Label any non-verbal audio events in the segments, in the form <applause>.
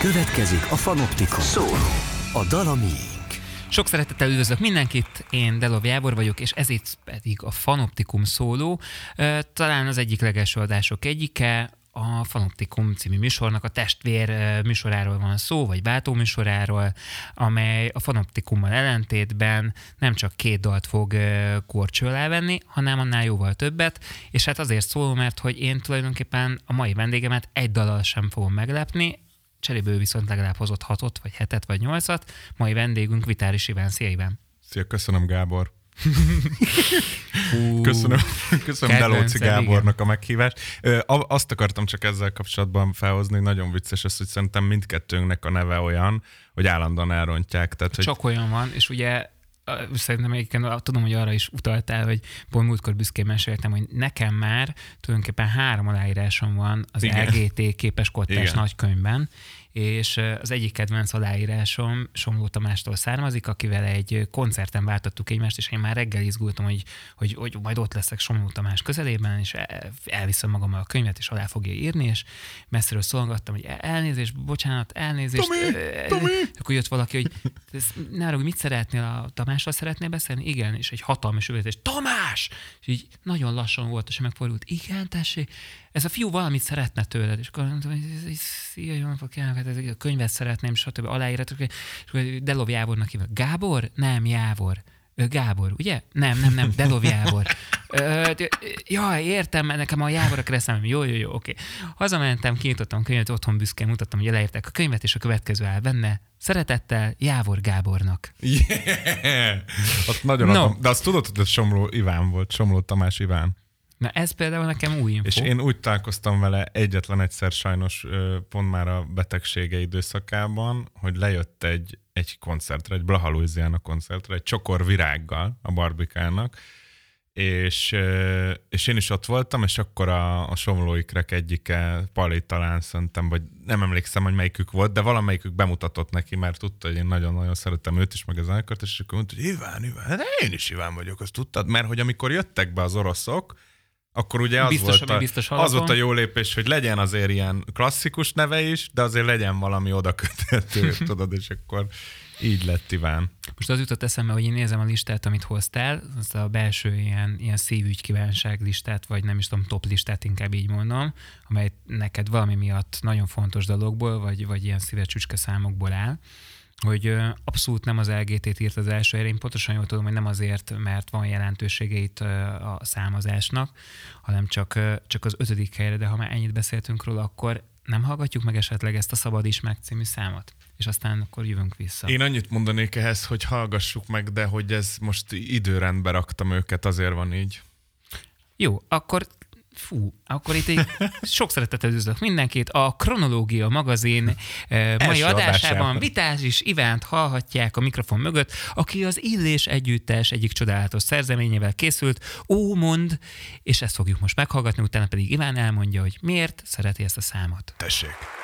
Következik a Fanoptikum. Szóló. A dala miénk. Sok szeretettel üdvözlök mindenkit, én Delov Jábor vagyok, és ez itt pedig a Fanoptikum szóló. Talán az egyik legelső adások egyike, a Fanoptikum című műsornak a testvér műsoráról van szó, vagy váltó műsoráról, amely a Fanoptikummal ellentétben nem csak két dalt fog korcső venni, hanem annál jóval többet, és hát azért szólom, mert hogy én tulajdonképpen a mai vendégemet egy dallal sem fogom meglepni, cseréből viszont legalább hozott hatot, vagy hetet, vagy nyolcat. Mai vendégünk Vitáris Iván. Szia Iván! Szia, köszönöm Gábor! <laughs> köszönöm, köszönöm Delóci Gábornak igen. a meghívást. Ö, azt akartam csak ezzel kapcsolatban felhozni, hogy nagyon vicces az, hogy szerintem mindkettőnknek a neve olyan, hogy állandóan elrontják. Tehát, Csak hogy... olyan van, és ugye szerintem egyébként tudom, hogy arra is utaltál, hogy pont múltkor büszkén meséltem, hogy nekem már tulajdonképpen három aláírásom van az Igen. LGT képes kottás nagykönyvben, és az egyik kedvenc aláírásom Somló Tamástól származik, akivel egy koncerten váltottuk egymást, és én már reggel izgultam, hogy, hogy, hogy majd ott leszek Somló Tamás közelében, és elviszem magammal a könyvet, és alá fogja írni, és messziről szólgattam, hogy elnézést, bocsánat, elnézést. Tomi, Tomi. Akkor jött valaki, hogy ne mit szeretnél a Tamással szeretnél beszélni? Igen, és egy hatalmas üvöltés, Tamás! És így nagyon lassan volt, és megfordult, igen, tessék, ez a fiú valamit szeretne tőled, és akkor mondtam, hogy szia, jó napot kívánok, hát a könyvet szeretném, stb. aláíratok, és akkor Delov Jávornak hívnak. Gábor? Nem, Jávor. Gábor, ugye? Nem, nem, nem, Delov Jávor. <laughs> jaj, értem, nekem a Jávor a keresztem. Jó, jó, jó, oké. Hazamentem, kinyitottam a könyvet, otthon büszkén mutattam, hogy leírták a könyvet, és a következő áll benne. Szeretettel Jávor Gábornak. Yeah! Azt nagyon no. adom. De azt tudod, hogy ez Somló Iván volt, Somló Tamás Iván. Na ez például nekem új info. És én úgy találkoztam vele egyetlen egyszer sajnos pont már a betegsége időszakában, hogy lejött egy, egy koncertre, egy Blaha Louisiana koncertre, egy csokor virággal a barbikának, és, és én is ott voltam, és akkor a, a somlóikrek egyike, Pali talán szerintem, vagy nem emlékszem, hogy melyikük volt, de valamelyikük bemutatott neki, mert tudta, hogy én nagyon-nagyon szeretem őt is, meg az zenekart, és akkor mondta, hogy Iván, Iván, de én is Iván vagyok, azt tudtad? Mert hogy amikor jöttek be az oroszok, akkor ugye az, biztos, volt, a, biztos az volt a jó lépés, hogy legyen azért ilyen klasszikus neve is, de azért legyen valami oda köthető, <laughs> tudod, és akkor így lett Iván. Most az jutott eszembe, hogy én nézem a listát, amit hoztál, azt a belső ilyen, ilyen szívügy kívánság listát, vagy nem is tudom, top listát inkább így mondom, amely neked valami miatt nagyon fontos dologból, vagy, vagy ilyen szívecsücske számokból áll hogy abszolút nem az LGT-t írt az első helyre, én pontosan jól tudom, hogy nem azért, mert van jelentősége itt a számozásnak, hanem csak, csak az ötödik helyre, de ha már ennyit beszéltünk róla, akkor nem hallgatjuk meg esetleg ezt a Szabad is meg című számot? És aztán akkor jövünk vissza. Én annyit mondanék ehhez, hogy hallgassuk meg, de hogy ez most időrendbe raktam őket, azért van így. Jó, akkor Fú, akkor itt egy <laughs> sok szeretettel üdvözlök mindenkit. A Kronológia magazin eh, mai adásában Vitás és Ivánt hallhatják a mikrofon mögött, aki az Illés Együttes egyik csodálatos szerzeményével készült, Ó, mond, és ezt fogjuk most meghallgatni, utána pedig Iván elmondja, hogy miért szereti ezt a számot. Tessék!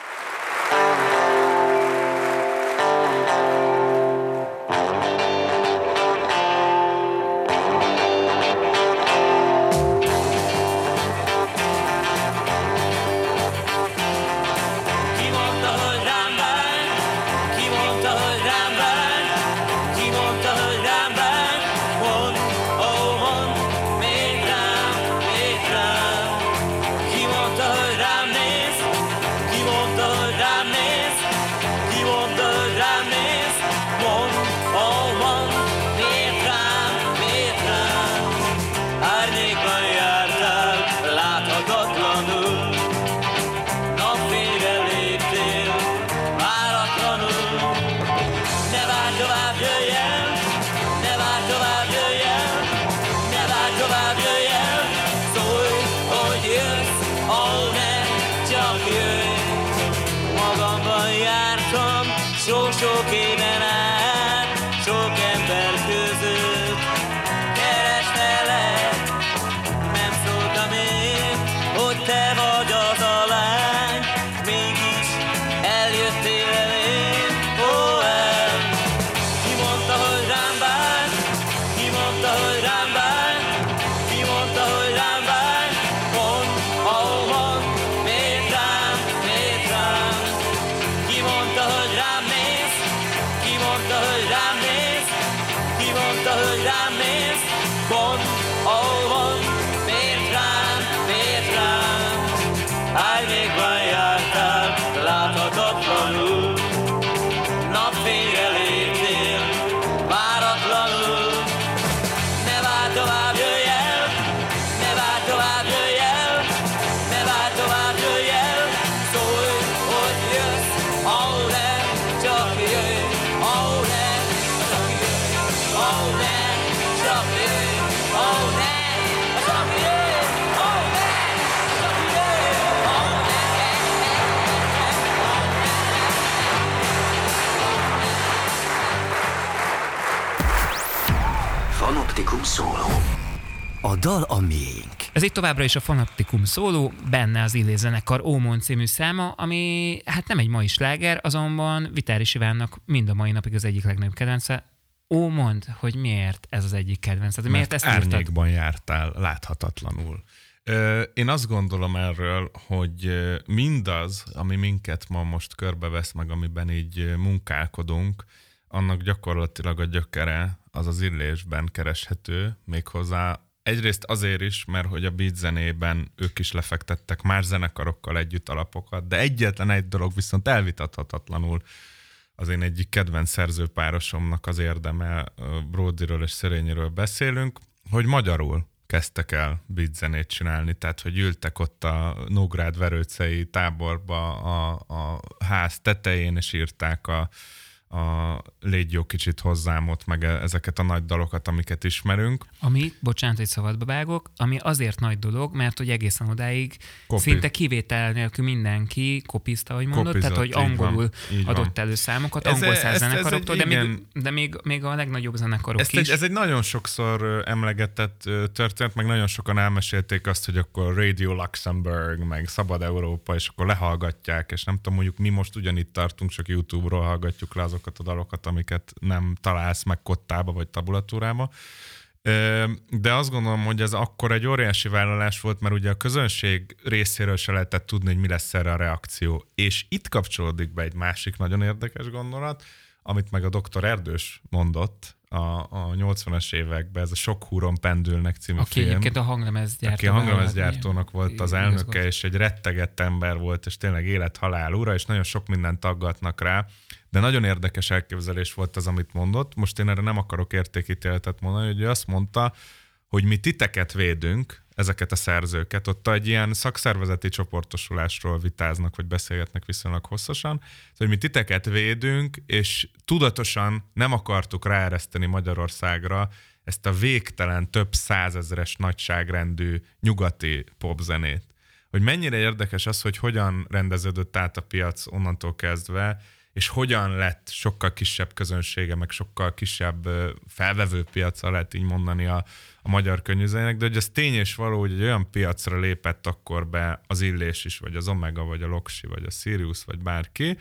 Dal a miénk. Ez itt továbbra is a Fanoptikum szóló, benne az Illés zenekar Ómon című száma, ami hát nem egy mai sláger, azonban Vitáris Ivánnak mind a mai napig az egyik legnagyobb kedvence. Ó, mond, hogy miért ez az egyik kedvenced? Miért Mert ezt írtad? árnyékban jártál láthatatlanul. Én azt gondolom erről, hogy mindaz, ami minket ma most körbevesz, meg amiben így munkálkodunk, annak gyakorlatilag a gyökere az az illésben kereshető, méghozzá egyrészt azért is, mert hogy a beat zenében ők is lefektettek más zenekarokkal együtt alapokat, de egyetlen egy dolog viszont elvitathatatlanul az én egyik kedvenc szerzőpárosomnak az érdeme, Brodyről és Szerényéről beszélünk, hogy magyarul kezdtek el beat zenét csinálni, tehát hogy ültek ott a Nógrád verőcei táborba a, a ház tetején, és írták a, a Légy jó kicsit hozzámot, meg e- ezeket a nagy dalokat, amiket ismerünk. Ami, bocsánat, hogy szabadba vágok, ami azért nagy dolog, mert hogy egészen odáig Kopi. szinte kivétel nélkül mindenki kopizta, ahogy mondod, Kopizott, tehát hogy így van, angolul így van. adott elő számokat, Ez- angol ez százzzenekaroktól, egy- de, még, de még, még a legnagyobb zenekarok Ezt is. egy, ez egy nagyon sokszor emlegetett történet, meg nagyon sokan elmesélték azt, hogy akkor Radio Luxemburg, meg Szabad Európa, és akkor lehallgatják, és nem tudom, mondjuk mi most ugyanitt tartunk, csak YouTube-ról hallgatjuk le azokat a dalokat, amiket nem találsz meg kottába vagy tabulatúrába. De azt gondolom, hogy ez akkor egy óriási vállalás volt, mert ugye a közönség részéről se lehetett tudni, hogy mi lesz erre a reakció. És itt kapcsolódik be egy másik nagyon érdekes gondolat, amit meg a doktor Erdős mondott a, a 80-as években, ez a Sok húron pendülnek című aki film. egyébként a hanglemezgyártó. Aki a hanglemezgyártónak volt az elnöke, és egy rettegett ember volt, és tényleg élet-halál ura, és nagyon sok mindent taggatnak rá. De nagyon érdekes elképzelés volt az, amit mondott. Most én erre nem akarok értékítéletet mondani, hogy ő azt mondta, hogy mi titeket védünk, ezeket a szerzőket. Ott egy ilyen szakszervezeti csoportosulásról vitáznak, vagy beszélgetnek viszonylag hosszasan, hogy mi titeket védünk, és tudatosan nem akartuk ráereszteni Magyarországra ezt a végtelen, több százezeres nagyságrendű nyugati popzenét. Hogy mennyire érdekes az, hogy hogyan rendeződött át a piac onnantól kezdve, és hogyan lett sokkal kisebb közönsége, meg sokkal kisebb felvevő piaca, lehet így mondani a, a magyar könnyűzenének, de hogy ez tény és való, hogy egy olyan piacra lépett akkor be az Illés is, vagy az Omega, vagy a Loksi, vagy a Sirius, vagy bárki,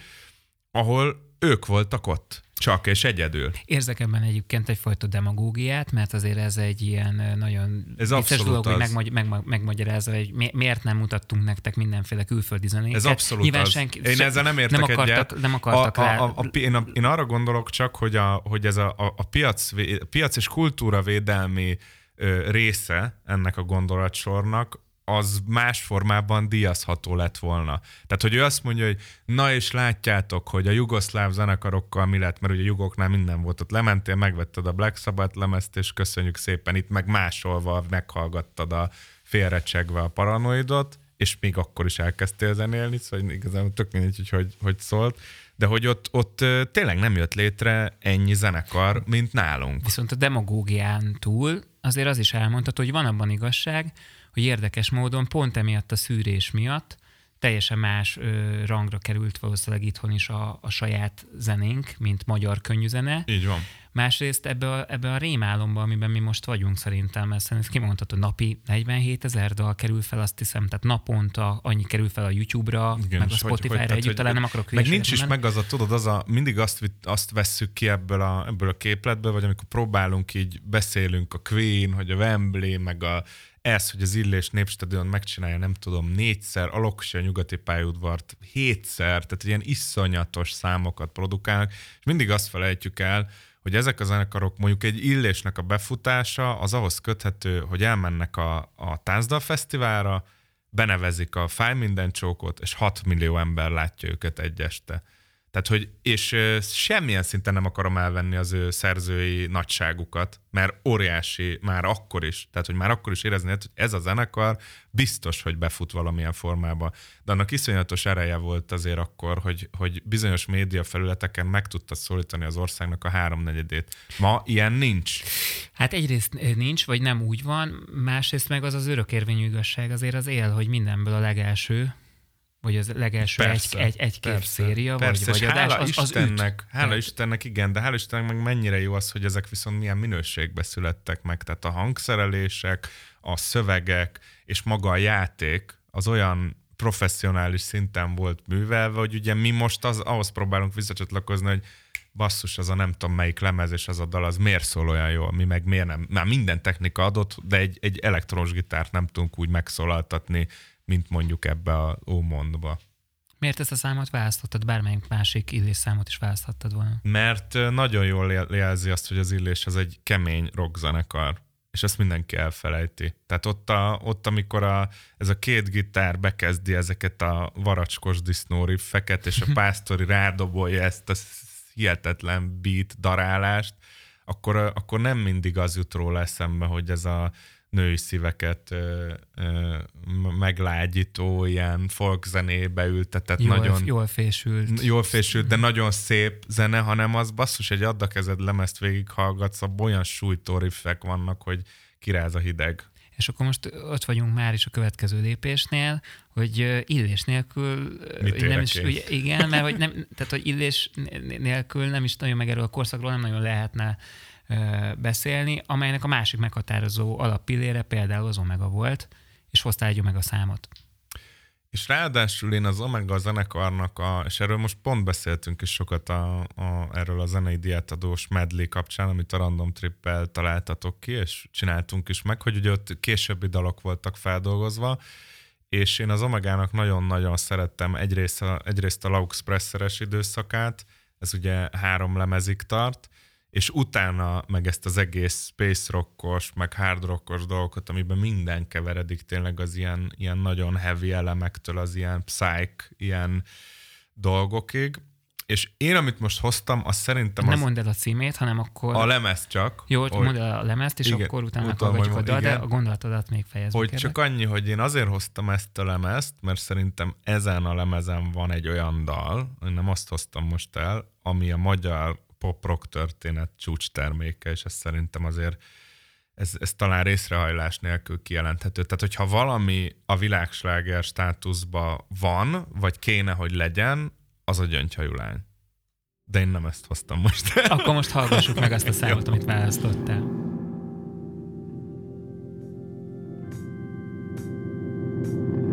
ahol ők voltak ott, csak és egyedül. Érzek ebben egyébként egyfajta demagógiát, mert azért ez egy ilyen nagyon Ez vicces dolog, hogy az. megmagy- meg- megmagyarázza, hogy mi- miért nem mutattunk nektek mindenféle külföldi zenéket. Ez abszolút Nyilván az. Senki, Én ezzel nem értek nem akartak, egyet. Nem akartak a, rá. a, a, a, én, a, én arra gondolok csak, hogy, a, hogy ez a, a, a piac, piac és kultúra védelmi ö, része ennek a gondolatsornak, az más formában díjazható lett volna. Tehát, hogy ő azt mondja, hogy na és látjátok, hogy a jugoszláv zenekarokkal mi lett, mert ugye a jugoknál minden volt. Ott lementél, megvetted a Black Sabbath lemezt, és köszönjük szépen, itt meg másolva meghallgattad a félrecsegve a paranoidot, és még akkor is elkezdtél zenélni, szóval igazából tök mindegy, hogy hogy, hogy szólt, de hogy ott, ott tényleg nem jött létre ennyi zenekar, mint nálunk. Viszont a demagógián túl azért az is elmondható, hogy van abban igazság, hogy érdekes módon pont emiatt a szűrés miatt teljesen más ö, rangra került valószínűleg itthon is a, a saját zenénk, mint magyar könnyűzene. Így van. Másrészt ebbe a, ebbe a rémálomba, amiben mi most vagyunk szerintem, mert szerintem kimondható, napi 47 ezer dal kerül fel, azt hiszem, tehát naponta annyi kerül fel a YouTube-ra, Igen, meg a Spotify-ra hogy- együtt, hogy- talán nem akarok Meg nincs is meg az a, tudod, az a, mindig azt, azt vesszük ki ebből a, ebből a képletből, vagy amikor próbálunk így, beszélünk a Queen, hogy a Wembley, meg a, ez, hogy az Illés Népstadion megcsinálja, nem tudom, négyszer, a Loksi a nyugati pályaudvart hétszer, tehát ilyen iszonyatos számokat produkálnak, és mindig azt felejtjük el, hogy ezek a zenekarok, mondjuk egy illésnek a befutása az ahhoz köthető, hogy elmennek a, a Táncdal Fesztiválra, benevezik a Fáj minden csókot, és 6 millió ember látja őket egy este. Tehát, hogy, és semmilyen szinten nem akarom elvenni az ő szerzői nagyságukat, mert óriási már akkor is, tehát, hogy már akkor is érezni, hogy ez a zenekar biztos, hogy befut valamilyen formába. De annak iszonyatos ereje volt azért akkor, hogy, hogy bizonyos média felületeken meg tudta szólítani az országnak a háromnegyedét. Ma ilyen nincs. Hát egyrészt nincs, vagy nem úgy van, másrészt meg az az örökérvényű igazság azért az él, hogy mindenből a legelső, vagy az legelső Persze, egy, egy, egy-két persze, széria, persze, vagy, vagy adás, hála az, az Istennek, üt. hála Tehát- Istennek, igen, de hála Istennek meg mennyire jó az, hogy ezek viszont milyen minőségbe születtek meg, tehát a hangszerelések, a szövegek és maga a játék az olyan professzionális szinten volt művelve, hogy ugye mi most az, ahhoz próbálunk visszacsatlakozni, hogy basszus, az a nem tudom melyik lemez és az a dal, az miért szól olyan jól, mi meg miért nem. Már minden technika adott, de egy, egy elektromos gitárt nem tudunk úgy megszólaltatni, mint mondjuk ebbe a Ómondba. Miért ezt a számot választottad? Bármelyik másik illés számot is választhattad volna. Mert nagyon jól jel- jelzi azt, hogy az Illés az egy kemény rockzenekar, és ezt mindenki elfelejti. Tehát ott, a, ott amikor a, ez a két gitár bekezdi ezeket a varacskos disznóriffeket, és a <laughs> pásztori rádobolja ezt a hihetetlen beat darálást, akkor, akkor nem mindig az jut róla eszembe, hogy ez a női szíveket ö, ö, meglágyító, ilyen folk zenébe ültetett, Jól, nagyon jól fésült. jól fésült, de nagyon szép zene, hanem az basszus, egy addakezed lemezt végighallgatsz, abban olyan sújtó riffek vannak, hogy kiráz a hideg. És akkor most ott vagyunk már is a következő lépésnél, hogy illés nélkül Mit nem is, ugye, igen, mert hogy nem, tehát hogy illés nélkül nem is nagyon meg erről a korszakról nem nagyon lehetne beszélni, amelynek a másik meghatározó alappillére például az Omega volt, és hoztál egy Omega számot. És ráadásul én az Omega zenekarnak, a, és erről most pont beszéltünk is sokat a, a, erről a zenei diátadós medley kapcsán, amit a Random Trippel találtatok ki, és csináltunk is meg, hogy ugye ott későbbi dalok voltak feldolgozva, és én az Omegának nagyon-nagyon szerettem egyrészt a, egyrészt a Laux Presseres időszakát, ez ugye három lemezig tart, és utána meg ezt az egész space rockos, meg hard rockos dolgokat, amiben minden keveredik tényleg az ilyen, ilyen nagyon heavy elemektől az ilyen psych, ilyen dolgokig. És én, amit most hoztam, az szerintem Nem az mondd el a címét, hanem akkor... a lemez csak. Jó, hogy- mondd el a lemezt, és Igen, akkor utána meghallgatjuk a dal, de a gondolatodat még fejezd hogy csak annyi, hogy én azért hoztam ezt a lemezt, mert szerintem ezen a lemezen van egy olyan dal, én nem azt hoztam most el, ami a magyar pop-rock történet csúcs terméke, és ez szerintem azért ez, ez talán részrehajlás nélkül kijelenthető. Tehát, hogyha valami a világsláger státuszba van, vagy kéne, hogy legyen, az a gyöngyhajulány. De én nem ezt hoztam most. <laughs> Akkor most hallgassuk meg azt a <laughs> számot, amit választottál. Thank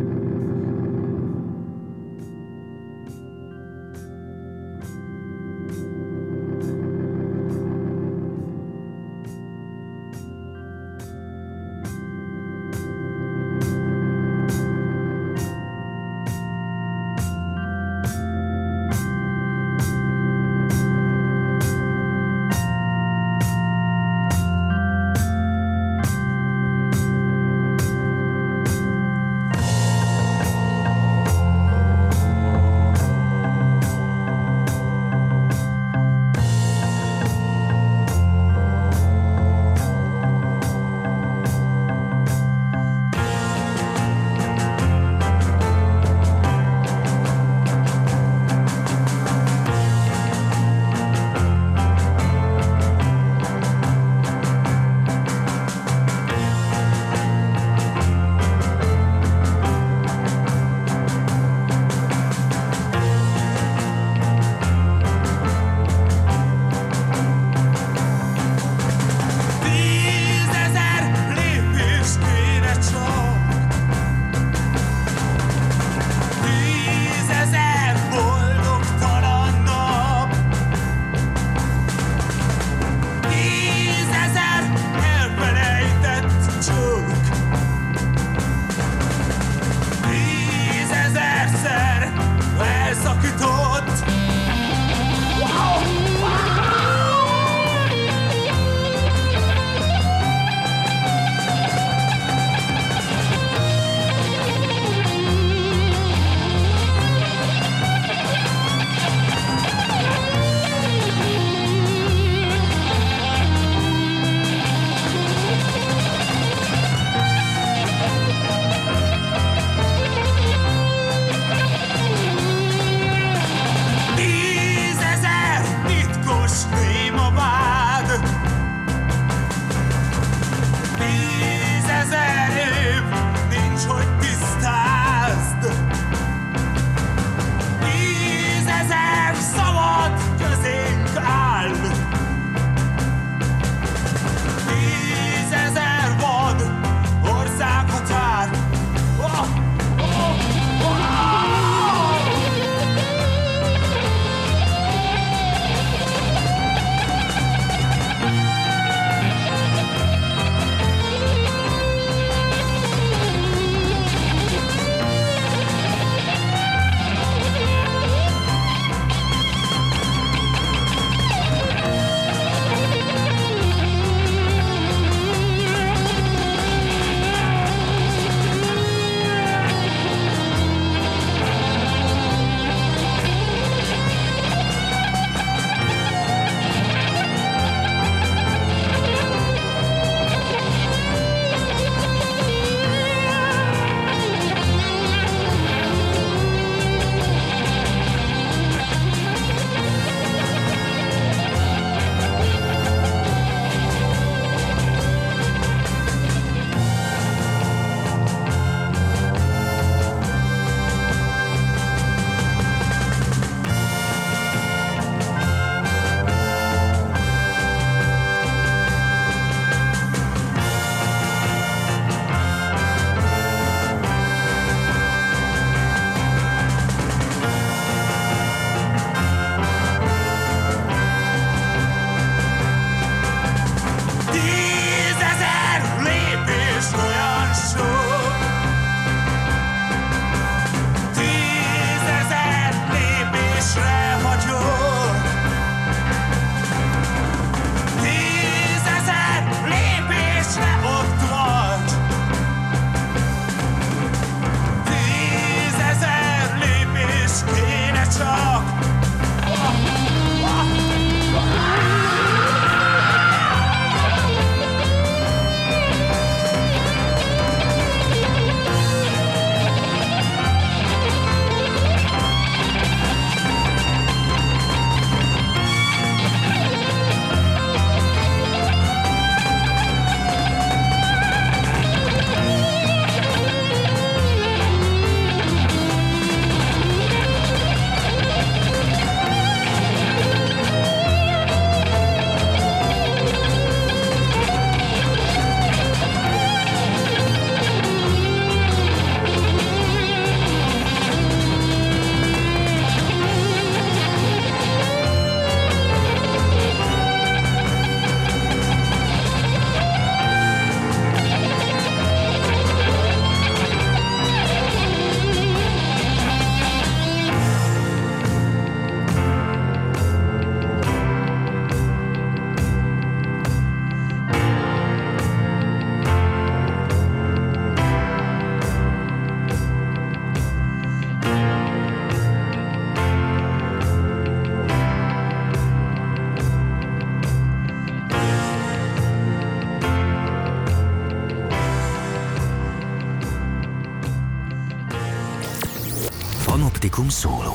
Fanoptikum szóló.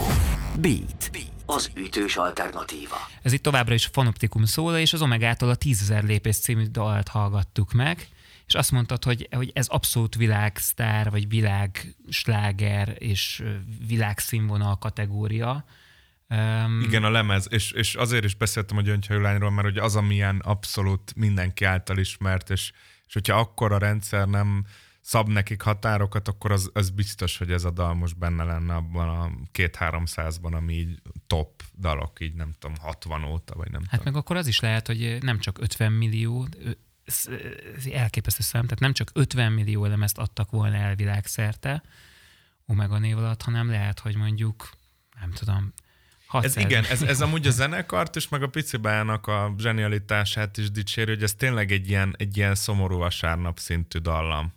Beat. Az ütős alternatíva. Ez itt továbbra is a Fanoptikum szóló, és az Omegától a 10.000 lépés című dalt hallgattuk meg, és azt mondtad, hogy, hogy ez abszolút világsztár, vagy világsláger és világszínvonal kategória. Um, Igen, a lemez, és, és azért is beszéltem a Gyöngyhajulányról, mert hogy az, amilyen abszolút mindenki által ismert, és, és hogyha akkor a rendszer nem szab nekik határokat, akkor az, az biztos, hogy ez a dal most benne lenne abban a két-háromszázban, ami így top dalok, így nem tudom, 60 óta, vagy nem Hát tudom. meg akkor az is lehet, hogy nem csak 50 millió, ez elképesztő szám, tehát nem csak 50 millió lemezt adtak volna el világszerte Omega név alatt, hanem lehet, hogy mondjuk, nem tudom, 600 Ez igen, ez, ez amúgy a zenekart és meg a picibának a zsenialitását is dicséri, hogy ez tényleg egy ilyen, egy ilyen szomorú vasárnap szintű dallam.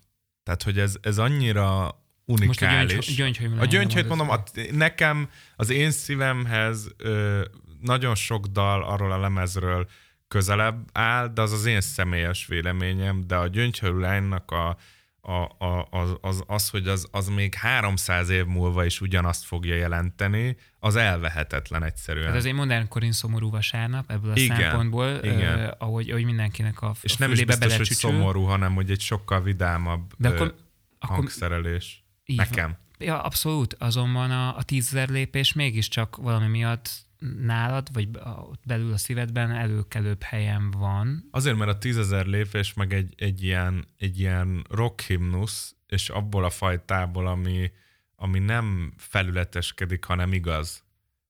Tehát, hogy ez, ez annyira Most a unikális. gyöngy, gyöngyhőm A gyöngyhőt mondom, a, nekem, az én szívemhez ö, nagyon sok dal arról a lemezről közelebb áll, de az az én személyes véleményem, de a gyöngyhőlánynak a, a, a, az, az, az, hogy az, az még 300 év múlva is ugyanazt fogja jelenteni, az elvehetetlen egyszerűen. Tehát az egy modern korin szomorú vasárnap ebből a Igen, szempontból, igen. Uh, ahogy, ahogy mindenkinek a, és nem is biztos, hogy belecsücsül. szomorú, hanem hogy egy sokkal vidámabb De ö, akkor, akkor hangszerelés. van. Nekem. Ja, abszolút. Azonban a, a tízezer lépés mégiscsak valami miatt nálad, vagy ott belül a szívedben előkelőbb helyen van. Azért, mert a tízezer lépés meg egy, egy, ilyen, egy ilyen rock himnusz, és abból a fajtából, ami, ami nem felületeskedik, hanem igaz.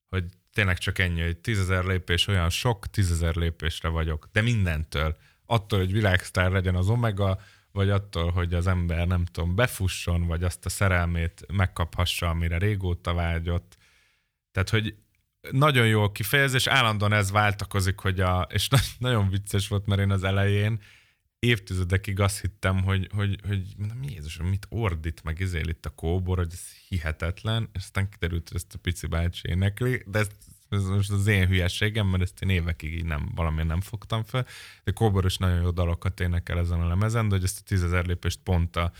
Hogy tényleg csak ennyi, hogy tízezer lépés olyan sok, tízezer lépésre vagyok. De mindentől. Attól, hogy világsztár legyen az Omega, vagy attól, hogy az ember nem tudom, befusson, vagy azt a szerelmét megkaphassa, amire régóta vágyott. Tehát, hogy nagyon jól kifejez, és állandóan ez váltakozik, hogy a, és na- nagyon vicces volt, mert én az elején évtizedekig azt hittem, hogy, hogy, hogy mondom, Jézusom, mit ordít, meg izél itt a kóbor, hogy ez hihetetlen, és aztán kiderült, hogy ezt a pici bácsi énekli, de ez, ez most az én hülyeségem, mert ezt én évekig így nem, valamiért nem fogtam fel. De kóbor is nagyon jó dalokat énekel ezen a lemezen, de hogy ezt a tízezer lépést pont a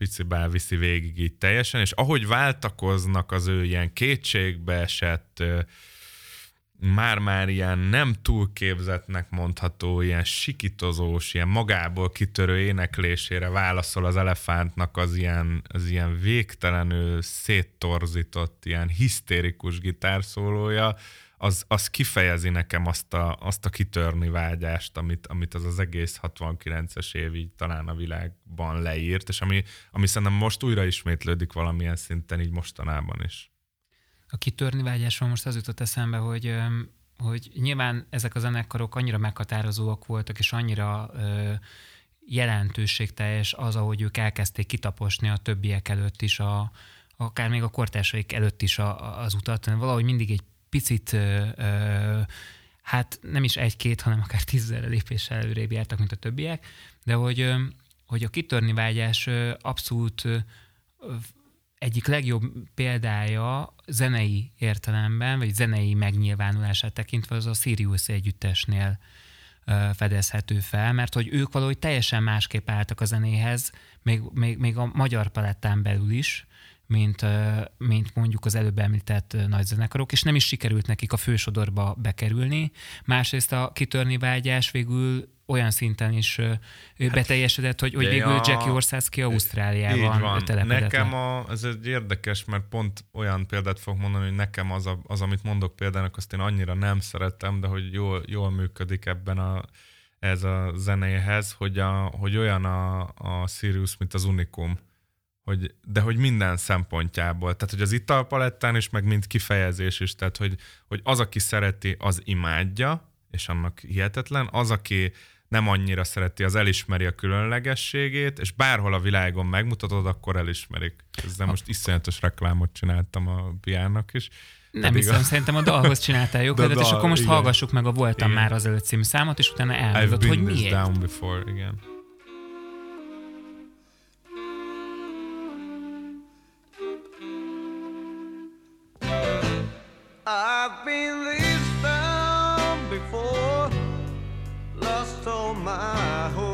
pici bál viszi végig így teljesen, és ahogy váltakoznak az ő ilyen kétségbe esett, már-már ilyen nem túlképzetnek mondható, ilyen sikitozós, ilyen magából kitörő éneklésére válaszol az elefántnak az ilyen, az ilyen végtelenül széttorzított, ilyen hisztérikus gitárszólója, az, az kifejezi nekem azt a, azt a kitörni vágyást, amit, amit az az egész 69-es év így talán a világban leírt, és ami, ami szerintem most újra ismétlődik valamilyen szinten így mostanában is. A kitörni vágyásról most az jutott eszembe, hogy, hogy nyilván ezek a zenekarok annyira meghatározóak voltak, és annyira ö, jelentőségteljes az, ahogy ők elkezdték kitaposni a többiek előtt is, a, akár még a kortársaik előtt is a, az utat. Valahogy mindig egy picit, hát nem is egy-két, hanem akár tízzel lépéssel előrébb jártak, mint a többiek, de hogy, hogy a kitörni vágyás abszolút egyik legjobb példája zenei értelemben, vagy zenei megnyilvánulását tekintve az a Sirius együttesnél fedezhető fel, mert hogy ők valahogy teljesen másképp álltak a zenéhez, még, még, még a magyar palettán belül is, mint, mint mondjuk az előbb említett nagy zenekarok, és nem is sikerült nekik a fősodorba bekerülni. Másrészt a kitörni vágyás végül olyan szinten is hát, beteljesedett, hogy, hogy végül a... Jackie Orszánszki Ausztráliában telepedett Nekem a, ez egy érdekes, mert pont olyan példát fog mondani, hogy nekem az, a, az, amit mondok példának, azt én annyira nem szeretem, de hogy jól, jól működik ebben a, ez a zenéhez, hogy, a, hogy olyan a, a Sirius, mint az Unicum hogy, de hogy minden szempontjából, tehát hogy az italpalettán is, meg mind kifejezés is, tehát hogy, hogy az, aki szereti, az imádja, és annak hihetetlen, az, aki nem annyira szereti, az elismeri a különlegességét, és bárhol a világon megmutatod, akkor elismerik. Ezzel most iszonyatos reklámot csináltam a piának is. Nem hiszem, a... szerintem a dalhoz <laughs> csináltál jó és akkor most igen. hallgassuk meg a Voltam igen. már az előtt című számot, és utána elmondod, hogy miért. down before, igen. I've been this down before, lost all my hope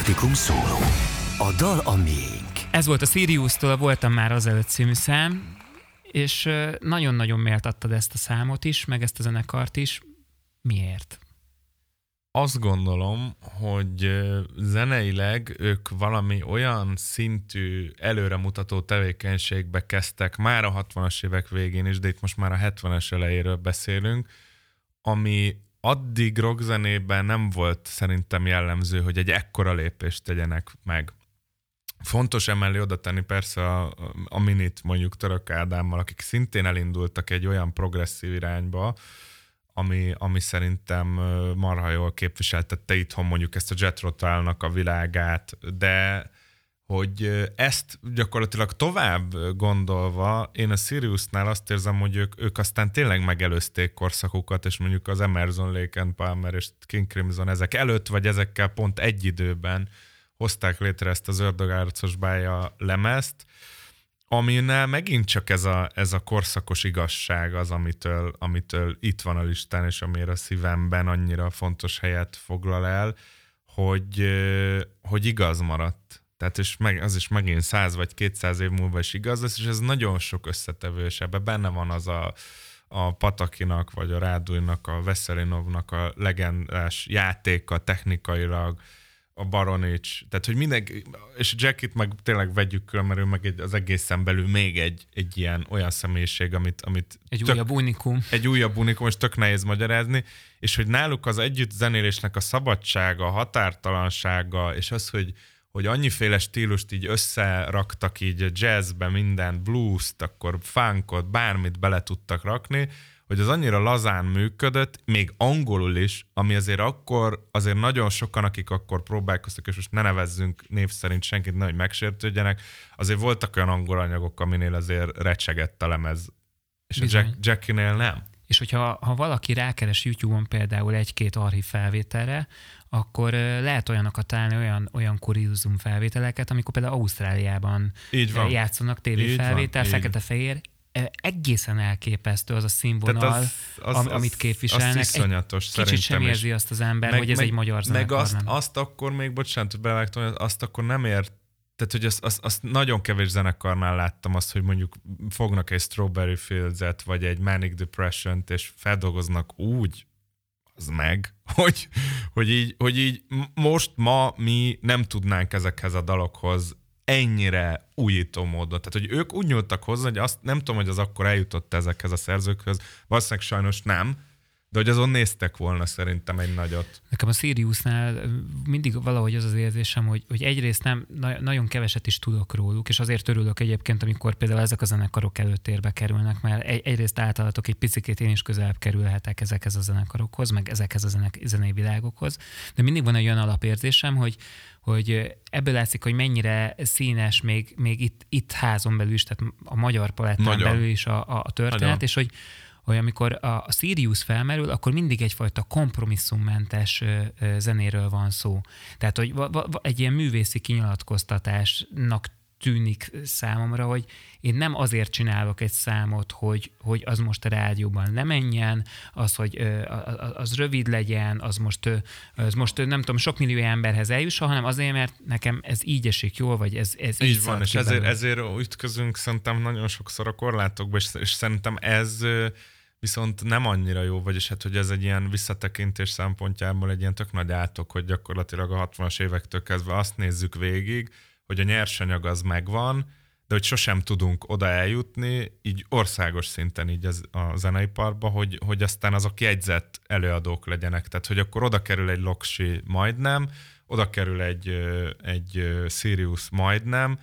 Panoptikum szóló. A dal a miénk. Ez volt a Sirius-tól, voltam már azelőtt című szám, és nagyon-nagyon méltattad ezt a számot is, meg ezt a zenekart is. Miért? Azt gondolom, hogy zeneileg ők valami olyan szintű előremutató tevékenységbe kezdtek már a 60-as évek végén is, de itt most már a 70-es elejéről beszélünk, ami addig rockzenében nem volt szerintem jellemző, hogy egy ekkora lépést tegyenek meg. Fontos emellé oda tenni persze a, a minit mondjuk Török Ádámmal, akik szintén elindultak egy olyan progresszív irányba, ami, ami szerintem marha jól képviseltette itthon mondjuk ezt a Jet a világát, de hogy ezt gyakorlatilag tovább gondolva, én a Siriusnál azt érzem, hogy ők, ők aztán tényleg megelőzték korszakukat, és mondjuk az Emerson, Lake and Palmer és King Crimson ezek előtt, vagy ezekkel pont egy időben hozták létre ezt az ördögárcos bája lemezt, aminél megint csak ez a, ez a korszakos igazság az, amitől, amitől itt van a listán, és amire a szívemben annyira fontos helyet foglal el, hogy, hogy igaz maradt. Tehát és meg, az is megint száz vagy kétszáz év múlva is igaz lesz, és ez nagyon sok összetevő, és ebben benne van az a, a Patakinak, vagy a Rádújnak, a Veszelinovnak a legendás játéka technikailag, a Baronics, tehát hogy mindenki, és Jackit meg tényleg vegyük külön, mert ő meg egy, az egészen belül még egy, egy ilyen olyan személyiség, amit, amit Egy tök, újabb unikum. egy újabb unikum, és tök nehéz magyarázni, és hogy náluk az együtt zenélésnek a szabadsága, a határtalansága, és az, hogy, hogy annyiféle stílust így összeraktak így a jazzbe mindent, blues-t, akkor funkot, bármit bele tudtak rakni, hogy az annyira lazán működött, még angolul is, ami azért akkor, azért nagyon sokan, akik akkor próbálkoztak, és most ne nevezzünk név szerint senkit, nehogy megsértődjenek, azért voltak olyan angol anyagok, aminél azért recsegett a lemez. És a Bizony. Jack, Jackinél nem. És hogyha ha valaki rákeres YouTube-on például egy-két archív felvételre, akkor lehet olyanokat találni, olyan, olyan kuriózum felvételeket, amikor például Ausztráliában Így van. játszanak tévéfelvétel, fekete-fehér, egészen elképesztő az a színvonal, Tehát az, az, am- amit képviselnek. Az iszonyatos Kicsit szerintem. sem érzi azt az ember, hogy ez egy magyar zenekar Meg azt, nem. azt akkor még, bocsánat, hogy azt akkor nem ért, tehát, hogy azt, azt, azt nagyon kevés zenekarnál láttam azt, hogy mondjuk fognak egy Strawberry Fields-et, vagy egy Manic Depression-t, és feldolgoznak úgy, meg, <laughs> hogy, hogy, így, hogy így most ma mi nem tudnánk ezekhez a dalokhoz ennyire újító módon. Tehát, hogy ők úgy nyúltak hozzá, hogy azt nem tudom, hogy az akkor eljutott ezekhez a szerzőkhöz, valószínűleg sajnos nem, de hogy azon néztek volna szerintem egy nagyot. Nekem a Siriusnál mindig valahogy az az érzésem, hogy, hogy egyrészt nem, na- nagyon keveset is tudok róluk, és azért örülök egyébként, amikor például ezek a zenekarok előtérbe kerülnek, mert egy, egyrészt általatok egy picit én is közelebb kerülhetek ezekhez a zenekarokhoz, meg ezekhez a zenek, zenei világokhoz, de mindig van egy olyan alapérzésem, hogy, hogy ebből látszik, hogy mennyire színes még, még itt, itt házon belül is, tehát a magyar palettán belül is a, a, a történet, Nagyon. és hogy hogy amikor a, a Sirius felmerül, akkor mindig egyfajta kompromisszummentes ö, ö, zenéről van szó. Tehát, hogy va, egy ilyen művészi kinyilatkoztatásnak tűnik számomra, hogy én nem azért csinálok egy számot, hogy, hogy az most a rádióban lemenjen, az, hogy az rövid legyen, az most, az most nem tudom, sok millió emberhez eljusson, hanem azért, mert nekem ez így esik jól, vagy ez, ez Így szalad van, és ezért, belőle. ezért ütközünk szerintem nagyon sokszor a korlátokba, és, és szerintem ez viszont nem annyira jó, vagyis hát, hogy ez egy ilyen visszatekintés szempontjából egy ilyen tök nagy átok, hogy gyakorlatilag a 60-as évektől kezdve azt nézzük végig, hogy a nyersanyag az megvan, de hogy sosem tudunk oda eljutni, így országos szinten így az, a zeneiparba, hogy, hogy aztán azok jegyzett előadók legyenek. Tehát, hogy akkor oda kerül egy Loksi majdnem, oda kerül egy, egy Sirius majdnem,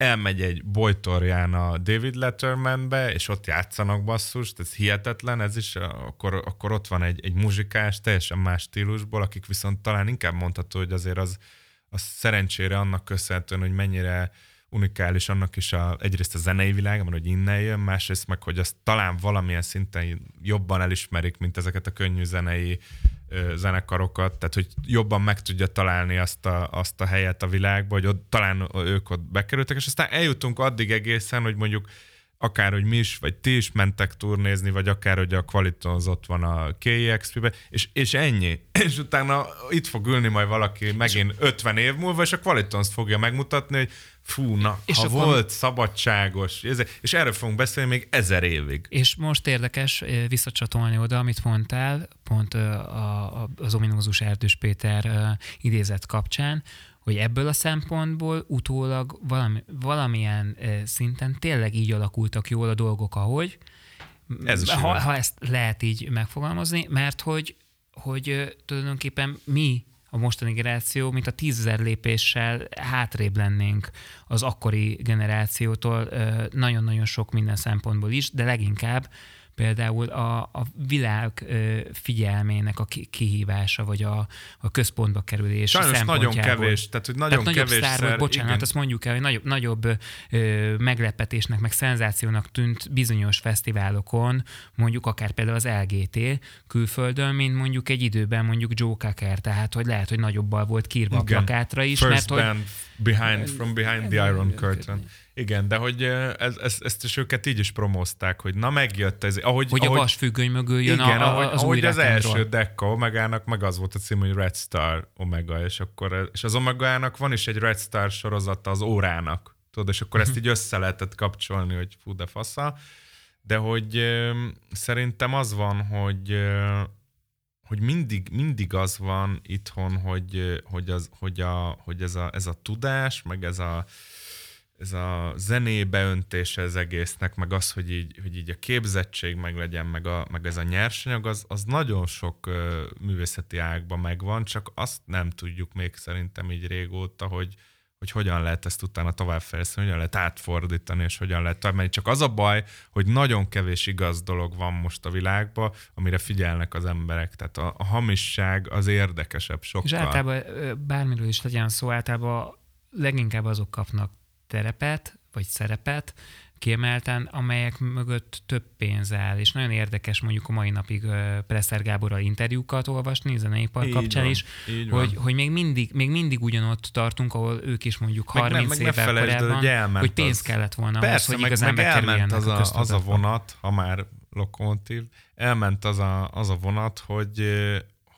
elmegy egy Bojtorján a David Lettermanbe, és ott játszanak basszus, ez hihetetlen, ez is, akkor, akkor ott van egy, egy muzsikás, teljesen más stílusból, akik viszont talán inkább mondható, hogy azért az, az szerencsére annak köszönhetően, hogy mennyire unikális annak is a, egyrészt a zenei világ, mert hogy innen jön, másrészt meg, hogy azt talán valamilyen szinten jobban elismerik, mint ezeket a könnyű zenei zenekarokat, tehát hogy jobban meg tudja találni azt a, azt a helyet a világban, hogy ott, talán ők ott bekerültek, és aztán eljutunk addig egészen, hogy mondjuk akár, hogy mi is, vagy ti is mentek turnézni, vagy akár, hogy a Qualitons ott van a KEXP-be, és, és ennyi. <clears throat> És utána itt fog ülni majd valaki megint 50 év múlva, és a Qualitons fogja megmutatni, hogy fú, na, és ha akkor... volt szabadságos, és erről fogunk beszélni még ezer évig. És most érdekes eh, visszacsatolni oda, amit mondtál, pont eh, az ominózus Erdős Péter eh, idézet kapcsán, hogy ebből a szempontból utólag valami, valamilyen szinten tényleg így alakultak jól a dolgok, ahogy, Ez is ha, ha ezt lehet így megfogalmazni, mert hogy, hogy tulajdonképpen mi a mostani generáció, mint a tízezer lépéssel hátrébb lennénk az akkori generációtól nagyon-nagyon sok minden szempontból is, de leginkább például a, a világ figyelmének a kihívása, vagy a, a központba kerülés Sajnos nagyon kevés, tehát hogy nagyon tehát kevés szár, vagy, bocsánat, igen. azt mondjuk el, hogy nagyobb, nagyobb ö, meglepetésnek, meg szenzációnak tűnt bizonyos fesztiválokon, mondjuk akár például az LGT külföldön, mint mondjuk egy időben mondjuk Joe Cocker, tehát hogy lehet, hogy nagyobbal volt kírva a plakátra is. First mert, band hogy, behind, from behind the Iron Curtain. Igen, de hogy ez, ez, ezt is őket így is promózták, hogy na megjött ez. Ahogy, hogy ahogy, a vasfüggöny mögül jön igen, a, ahogy, az ahogy az első Dekka Omegának meg az volt a cím, hogy Red Star Omega, és akkor és az Omegának van is egy Red Star sorozata az órának, tudod, és akkor ezt <laughs> így össze lehetett kapcsolni, hogy fú de fasza. De hogy ö, szerintem az van, hogy ö, hogy mindig, mindig az van itthon, hogy, hogy, az, hogy, a, hogy ez, a, ez a tudás, meg ez a, ez a zenébe öntése az egésznek, meg az, hogy így, hogy így a képzettség meg legyen, meg, a, meg ez a nyersanyag, az, az nagyon sok uh, művészeti ágban megvan, csak azt nem tudjuk még szerintem így régóta, hogy, hogy hogyan lehet ezt utána továbbfejleszteni, hogyan lehet átfordítani, és hogyan lehet tovább menni. Csak az a baj, hogy nagyon kevés igaz dolog van most a világban, amire figyelnek az emberek. Tehát a, a hamisság az érdekesebb sokkal. És általában bármiről is legyen szó, általában leginkább azok kapnak terepet, vagy szerepet, kiemelten, amelyek mögött több pénz áll, és nagyon érdekes mondjuk a mai napig Presser Gáborral interjúkat olvasni, zeneipar így kapcsán van, is, hogy, hogy még, mindig, még mindig ugyanott tartunk, ahol ők is mondjuk meg 30 nem, évvel korábban, hogy, elment hogy pénz az, kellett volna persze, ahhoz, hogy meg, igazán meg elment az a, az a vonat, ha már lokomotív, elment az a, az a vonat, hogy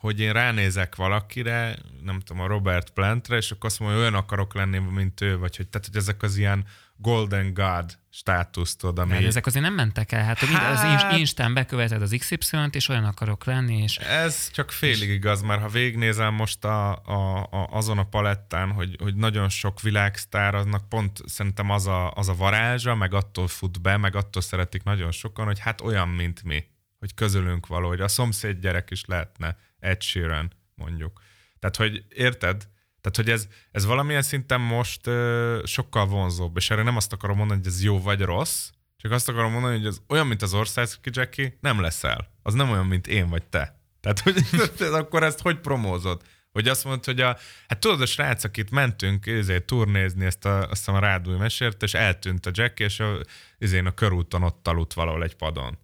hogy én ránézek valakire, nem tudom, a Robert Plantre, és akkor azt mondom, hogy olyan akarok lenni, mint ő, vagy hogy, tehát, hogy ezek az ilyen Golden God státuszt tudod, ami... De ezek azért nem mentek el, hát, hát... az Instán beköveted az XY-t, és olyan akarok lenni, és... Ez csak félig igaz, mert ha végnézem most a, a, a, azon a palettán, hogy, hogy nagyon sok világsztár, aznak pont szerintem az a, az a varázsa, meg attól fut be, meg attól szeretik nagyon sokan, hogy hát olyan, mint mi, hogy közülünk való, hogy a szomszéd gyerek is lehetne Ed Sheeran, mondjuk. Tehát, hogy érted? Tehát, hogy ez, ez valamilyen szinten most uh, sokkal vonzóbb, és erre nem azt akarom mondani, hogy ez jó vagy rossz, csak azt akarom mondani, hogy ez olyan, mint az országszki Jackie, nem leszel. Az nem olyan, mint én vagy te. Tehát, hogy <laughs> akkor ezt hogy promózod? Hogy azt mondod, hogy a, hát tudod, a srác, akit mentünk ezért turnézni ezt a, azt hiszem a rádúj mesért, és eltűnt a Jack, és a, ezért a körúton ott aludt valahol egy padon.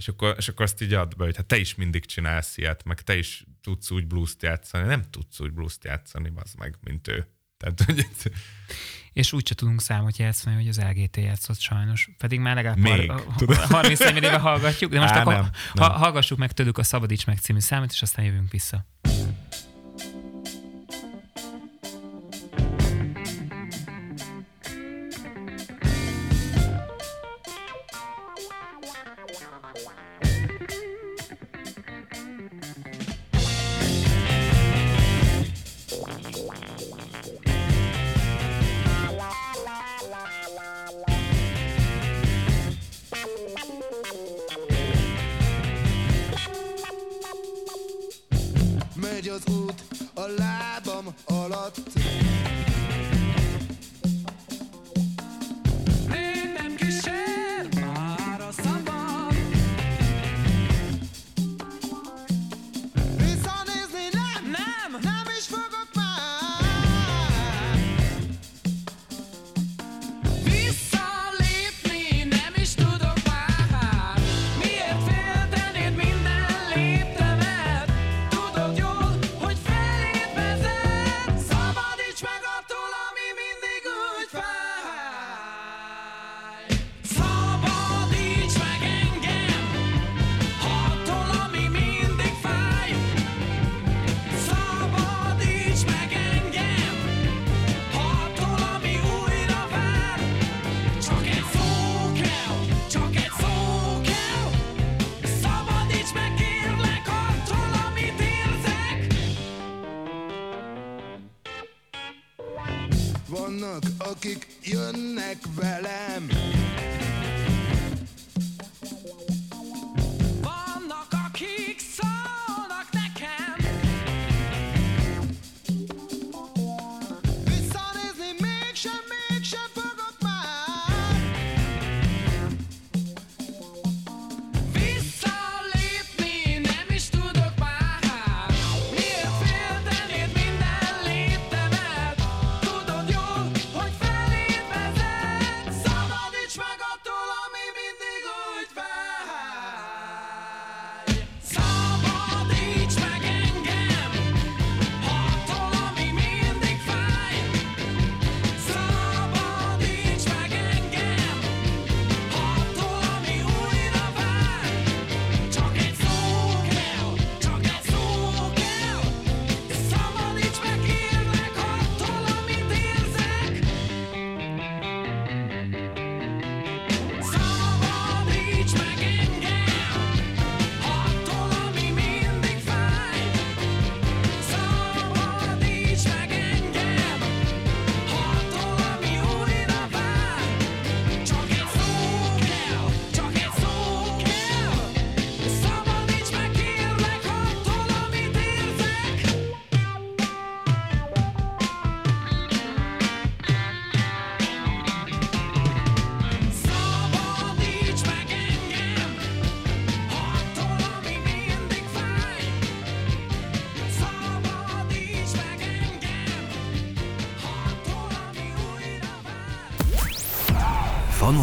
És akkor, és akkor azt így ad be, hogy hát te is mindig csinálsz ilyet, meg te is tudsz úgy blues-t játszani. Nem tudsz úgy blues-t játszani, az meg, mint ő. Tehát, hogy és úgy se tudunk számot játszani, hogy az LGT játszott sajnos. Pedig már legalább Még, har- 30 éve hallgatjuk, de most Á, akkor nem, nem. hallgassuk meg tőlük a Szabadíts meg című számot, és aztán jövünk vissza.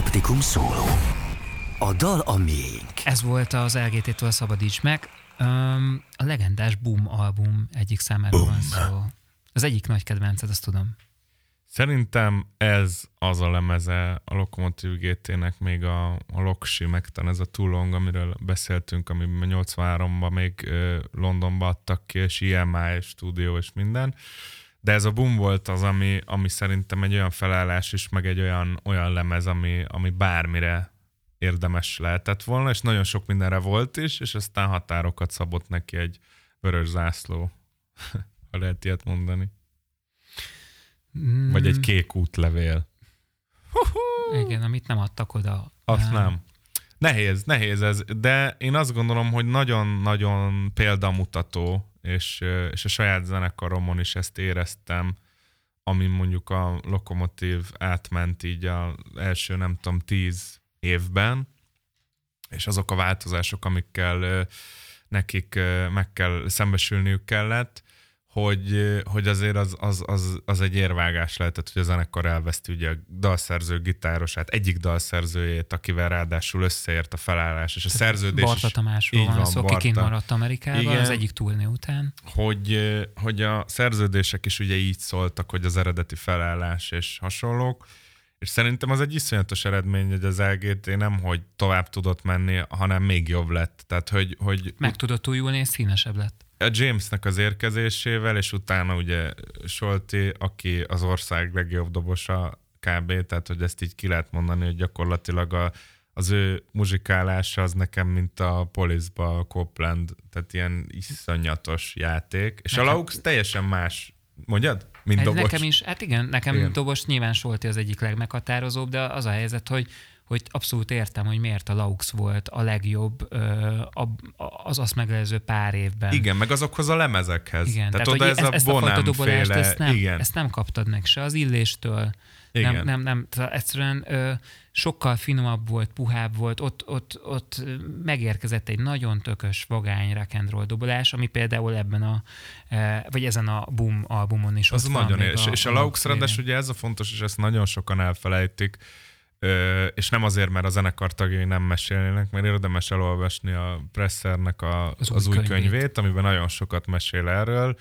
Vár Fanoptikum szóló. A dal a miénk. Ez volt az LGT-től Szabadíts meg. Um, a legendás Boom album egyik számáról van szó. Az egyik nagy kedvenced, azt tudom. Szerintem ez az a lemeze a Lokomotív GT-nek még a, a Loksi, meg talán ez a Too Long, amiről beszéltünk, amiben 83-ban még Londonba adtak ki, és EMI stúdió és minden. De ez a boom volt az, ami, ami szerintem egy olyan felállás is, meg egy olyan, olyan lemez, ami, ami bármire érdemes lehetett volna, és nagyon sok mindenre volt is, és aztán határokat szabott neki egy vörös zászló, <laughs> ha lehet ilyet mondani. Mm, Vagy egy kék útlevél. Igen, amit nem adtak oda. Azt Um, nem. Nehéz, nehéz ez, de én azt gondolom, hogy nagyon-nagyon példamutató, és, és a saját zenekaromon is ezt éreztem, ami mondjuk a Lokomotív átment így az első, nem tudom, tíz évben, és azok a változások, amikkel nekik meg kell szembesülniük kellett, hogy, hogy azért az, az, az, az egy érvágás lehetett, hogy a zenekar elveszti ugye a dalszerző gitárosát, egyik dalszerzőjét, akivel ráadásul összeért a felállás, és a szerződés Barta Tamásról van, van, szó, Barta. kikint maradt Amerikában Igen. az egyik turné után. hogy, hogy a szerződések is ugye így szóltak, hogy az eredeti felállás és hasonlók, és szerintem az egy iszonyatos eredmény, hogy az LGT nem, hogy tovább tudott menni, hanem még jobb lett. Tehát, hogy, hogy Meg tudott újulni, és színesebb lett. A Jamesnek az érkezésével, és utána ugye Solti, aki az ország legjobb dobosa kb., tehát hogy ezt így ki lehet mondani, hogy gyakorlatilag a, az ő muzsikálása az nekem, mint a Polisba a Copland, tehát ilyen iszonyatos játék, és Nekem- a Laux teljesen más, mondjad? Mint Ez dobos. nekem is, hát igen, nekem igen. dobos nyilván Solti az egyik legmeghatározóbb, de az a helyzet, hogy hogy abszolút értem, hogy miért a Laux volt a legjobb a, az azt megelőző pár évben. Igen, meg azokhoz a lemezekhez. Igen, tehát, tehát, oda hogy ez a ezt a fajta dobolást, ezt nem, igen, ezt nem kaptad meg se az illéstől, Igen. nem, nem, nem, tehát egyszerűen ö, sokkal finomabb volt, puhább volt, ott, ott, ott megérkezett egy nagyon tökös, vagány rock and roll dobolás, ami például ebben a, e, vagy ezen a Boom albumon is Az ott van nagyon ér. És, és a Laux ráadásul ugye ez a fontos, és ezt nagyon sokan elfelejtik, és nem azért, mert a zenekar tagjai nem mesélnének, mert érdemes elolvasni a Pressernek a, az, Az új könyvét. könyvét, amiben nagyon sokat mesél erről,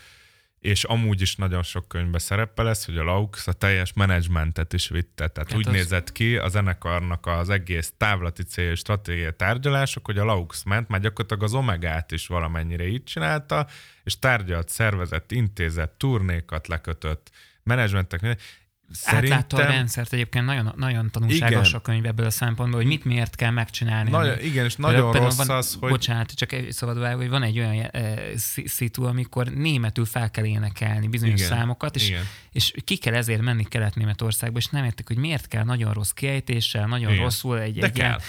és amúgy is nagyon sok könyvbe szerepel ez, hogy a Laux a teljes menedzsmentet is vitte. Tehát, Tehát úgy az- nézett ki a zenekarnak az egész távlati cél és stratégiai tárgyalások, hogy a Laux ment, már gyakorlatilag az Omegát is valamennyire így csinálta, és tárgyalt, szervezett, intézett, turnékat lekötött, menedzsmentek, minden. Átlátta a szerintem... rendszert egyébként nagyon, nagyon tanulságos Igen. a könyv ebből a szempontból, hogy mit miért kell megcsinálni. Nagyon, igen, és nagyon például rossz van, az, hogy... Bocsánat, csak egy szabad vágó, hogy van egy olyan e, szitu, amikor németül fel kell énekelni bizonyos Igen, számokat, és, igen. és ki kell ezért menni Kelet-Németországba, és nem értik, hogy miért kell nagyon rossz kiejtéssel, nagyon Igen. rosszul egy, De egy ilyen, kell.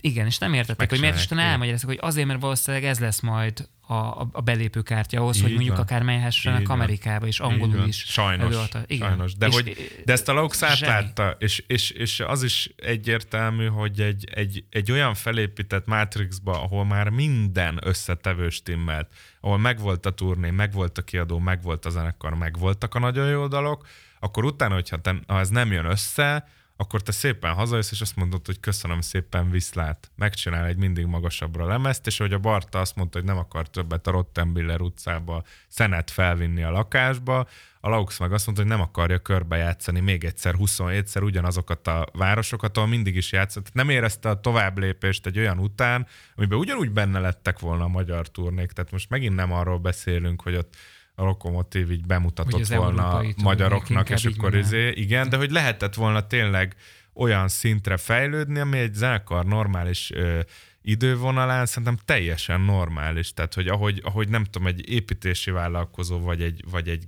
Igen, és nem értették, hogy miért is Megcsinálják, elmagyarázzák, hogy azért, mert valószínűleg ez lesz majd a, a, a belépőkártya ahhoz, hogy Így mondjuk van. akár van. Amerikába, és angolul is. Sajnos, előadta. Igen. sajnos. De, És- hogy, de ezt a Laux átlátta, és, és, és az is egyértelmű, hogy egy, egy, egy olyan felépített Matrixba, ahol már minden összetevő stimmelt, ahol megvolt a turné, megvolt a kiadó, megvolt a zenekar, megvoltak a nagyon jó dalok, akkor utána, hogyha te, ha ez nem jön össze, akkor te szépen hazajössz, és azt mondod, hogy köszönöm szépen, viszlát. Megcsinál egy mindig magasabbra lemezt, és hogy a Barta azt mondta, hogy nem akar többet a Rottenbiller utcába szenet felvinni a lakásba, a Laux meg azt mondta, hogy nem akarja körbejátszani még egyszer, 27-szer ugyanazokat a városokat, ahol mindig is játszott. Nem érezte a tovább lépést egy olyan után, amiben ugyanúgy benne lettek volna a magyar turnék. Tehát most megint nem arról beszélünk, hogy ott a Lokomotív így bemutatott volna magyaroknak, és akkor izé, igen, de hogy lehetett volna tényleg olyan szintre fejlődni, ami egy zenekar normális ö, idővonalán szerintem teljesen normális. Tehát, hogy ahogy, ahogy nem tudom, egy építési vállalkozó, vagy egy, vagy egy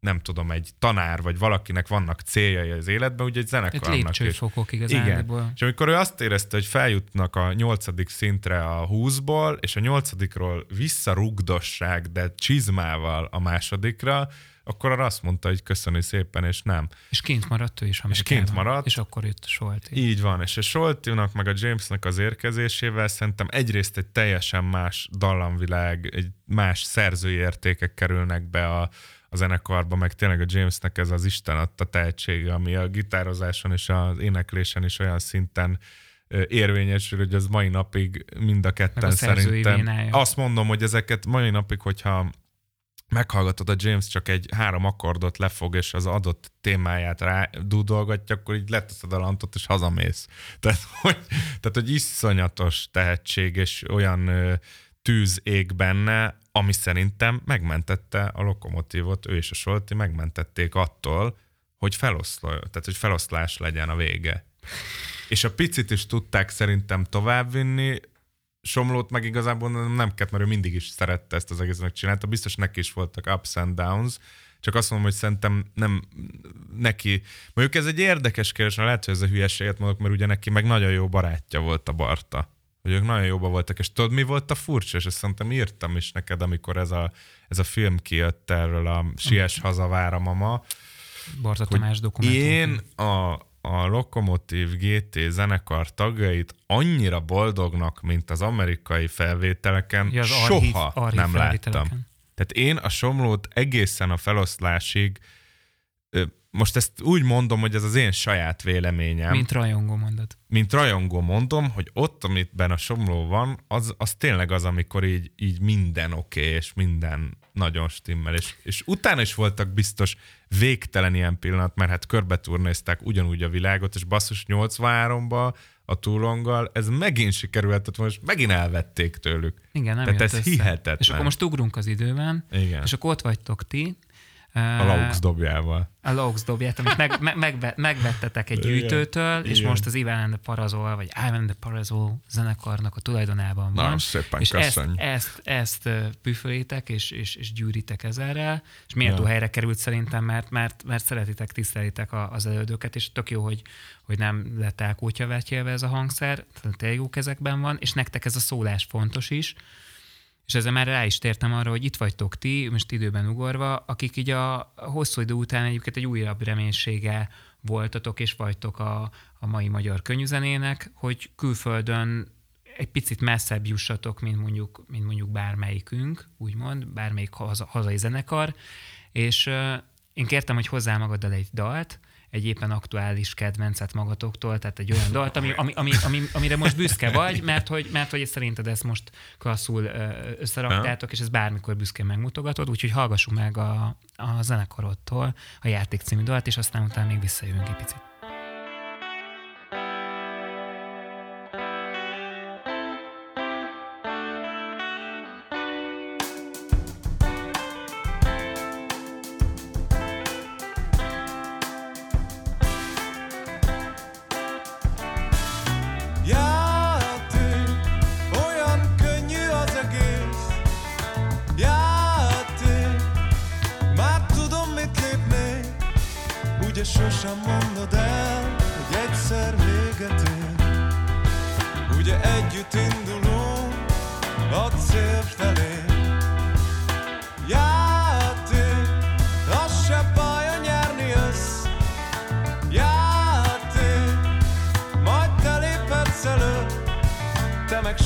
nem tudom, egy tanár, vagy valakinek vannak céljai az életben, ugye egy zenekarnak is. lépcsőfokok Igen. igazándiból. És amikor ő azt érezte, hogy feljutnak a nyolcadik szintre a 20-ból, és a nyolcadikról visszarugdosság, de csizmával a másodikra, akkor arra azt mondta, hogy köszöni szépen, és nem. És kint maradt ő is És Amerikában. kint maradt. És akkor jött Solti. Így van, és a Soltinak meg a Jamesnek az érkezésével szerintem egyrészt egy teljesen más dallamvilág, egy más szerzői értékek kerülnek be a, a zenekarba, meg tényleg a Jamesnek ez az Isten adta tehetsége, ami a gitározáson és az éneklésen is olyan szinten érvényesül, hogy az mai napig mind a ketten Meg a szerintem. vénája. Azt mondom, hogy ezeket mai napig, hogyha meghallgatod a James csak egy három akkordot lefog, és az adott témáját rá dúdolgatja, akkor így leteszed a lantot, és hazamész. <laughs> Tehát, hogy, tehát, hogy iszonyatos tehetség, és olyan tűz ég benne, ami szerintem megmentette a lokomotívot, ő és a Solti megmentették attól, hogy, feloszló, tehát, hogy feloszlás legyen a vége. És a picit is tudták szerintem továbbvinni, Somlót meg igazából nem kellett, mert ő mindig is szerette ezt az egészet megcsinálta. Biztos neki is voltak ups and downs, csak azt mondom, hogy szerintem nem neki, mondjuk ez egy érdekes kérdés, mert lehet, hogy ez a hülyeséget mondok, mert ugye neki meg nagyon jó barátja volt a Barta. Hogy ők nagyon jóba voltak, és tudod, mi volt a furcsa? És ezt szerintem írtam is neked, amikor ez a, ez a film kijött erről a Siess haza vár a mama, Barta Tamás dokumentum. én a, a Lokomotív GT zenekar tagjait annyira boldognak, mint az amerikai felvételeken, Ja, az soha archív- archív nem láttam. Tehát én a Somlót egészen a feloszlásig, most ezt úgy mondom, hogy ez az én saját véleményem, Mint rajongó mondat. mint rajongó mondom, hogy ott, amitben a somló van, az, az tényleg az, amikor így, így minden oké, okay, és minden nagyon stimmel. És, és utána is voltak biztos végtelen ilyen pillanat, mert hát körbeturnézták ugyanúgy a világot, és basszus 83-ba a túlonggal, ez megint sikerült, tehát most megint elvették tőlük. Igen, nem Tehát ez össze. hihetetlen. És akkor most ugrunk az időben, Igen. és akkor ott vagytok ti. A Laux dobjával. a Laux dobját, amit meg, meg, megve, megvettetek egy Igen. gyűjtőtől, és Igen. most az Ivan Parazol, vagy Ivan the Parazol zenekarnak a tulajdonában van. Nagyon szépen és ezt, köszönjük. ezt, ezt ö, püfölitek, és, és, és gyűritek ezerrel, és méltó Ja. helyre került szerintem, mert, mert, mert szeretitek, tisztelitek az elődöket, és tök jó, hogy, hogy nem lett elkótyavetjelve ez a hangszer, tehát tényleg jó kezekben van, és nektek ez a szólás fontos is, és ezzel már rá is tértem arra, hogy itt vagytok ti, most időben ugorva, akik így a hosszú idő után egyébként egy újabb reménysége voltatok és vagytok a, a mai magyar könyvzenének, hogy külföldön egy picit messzebb jussatok, mint mondjuk, mint mondjuk bármelyikünk, úgymond, bármelyik haza, hazai zenekar, és uh, én kértem, hogy hozzá magaddal egy dalt, egy éppen aktuális kedvencet magatoktól, tehát egy olyan dalt, ami, ami, ami, ami, amire most büszke vagy, mert hogy, mert hogy szerinted ezt most klasszul összeraktátok, és ezt bármikor büszkén megmutogatod, úgyhogy hallgassuk meg a, a zenekarodtól a játék című dalt, és aztán utána még visszajövünk egy picit.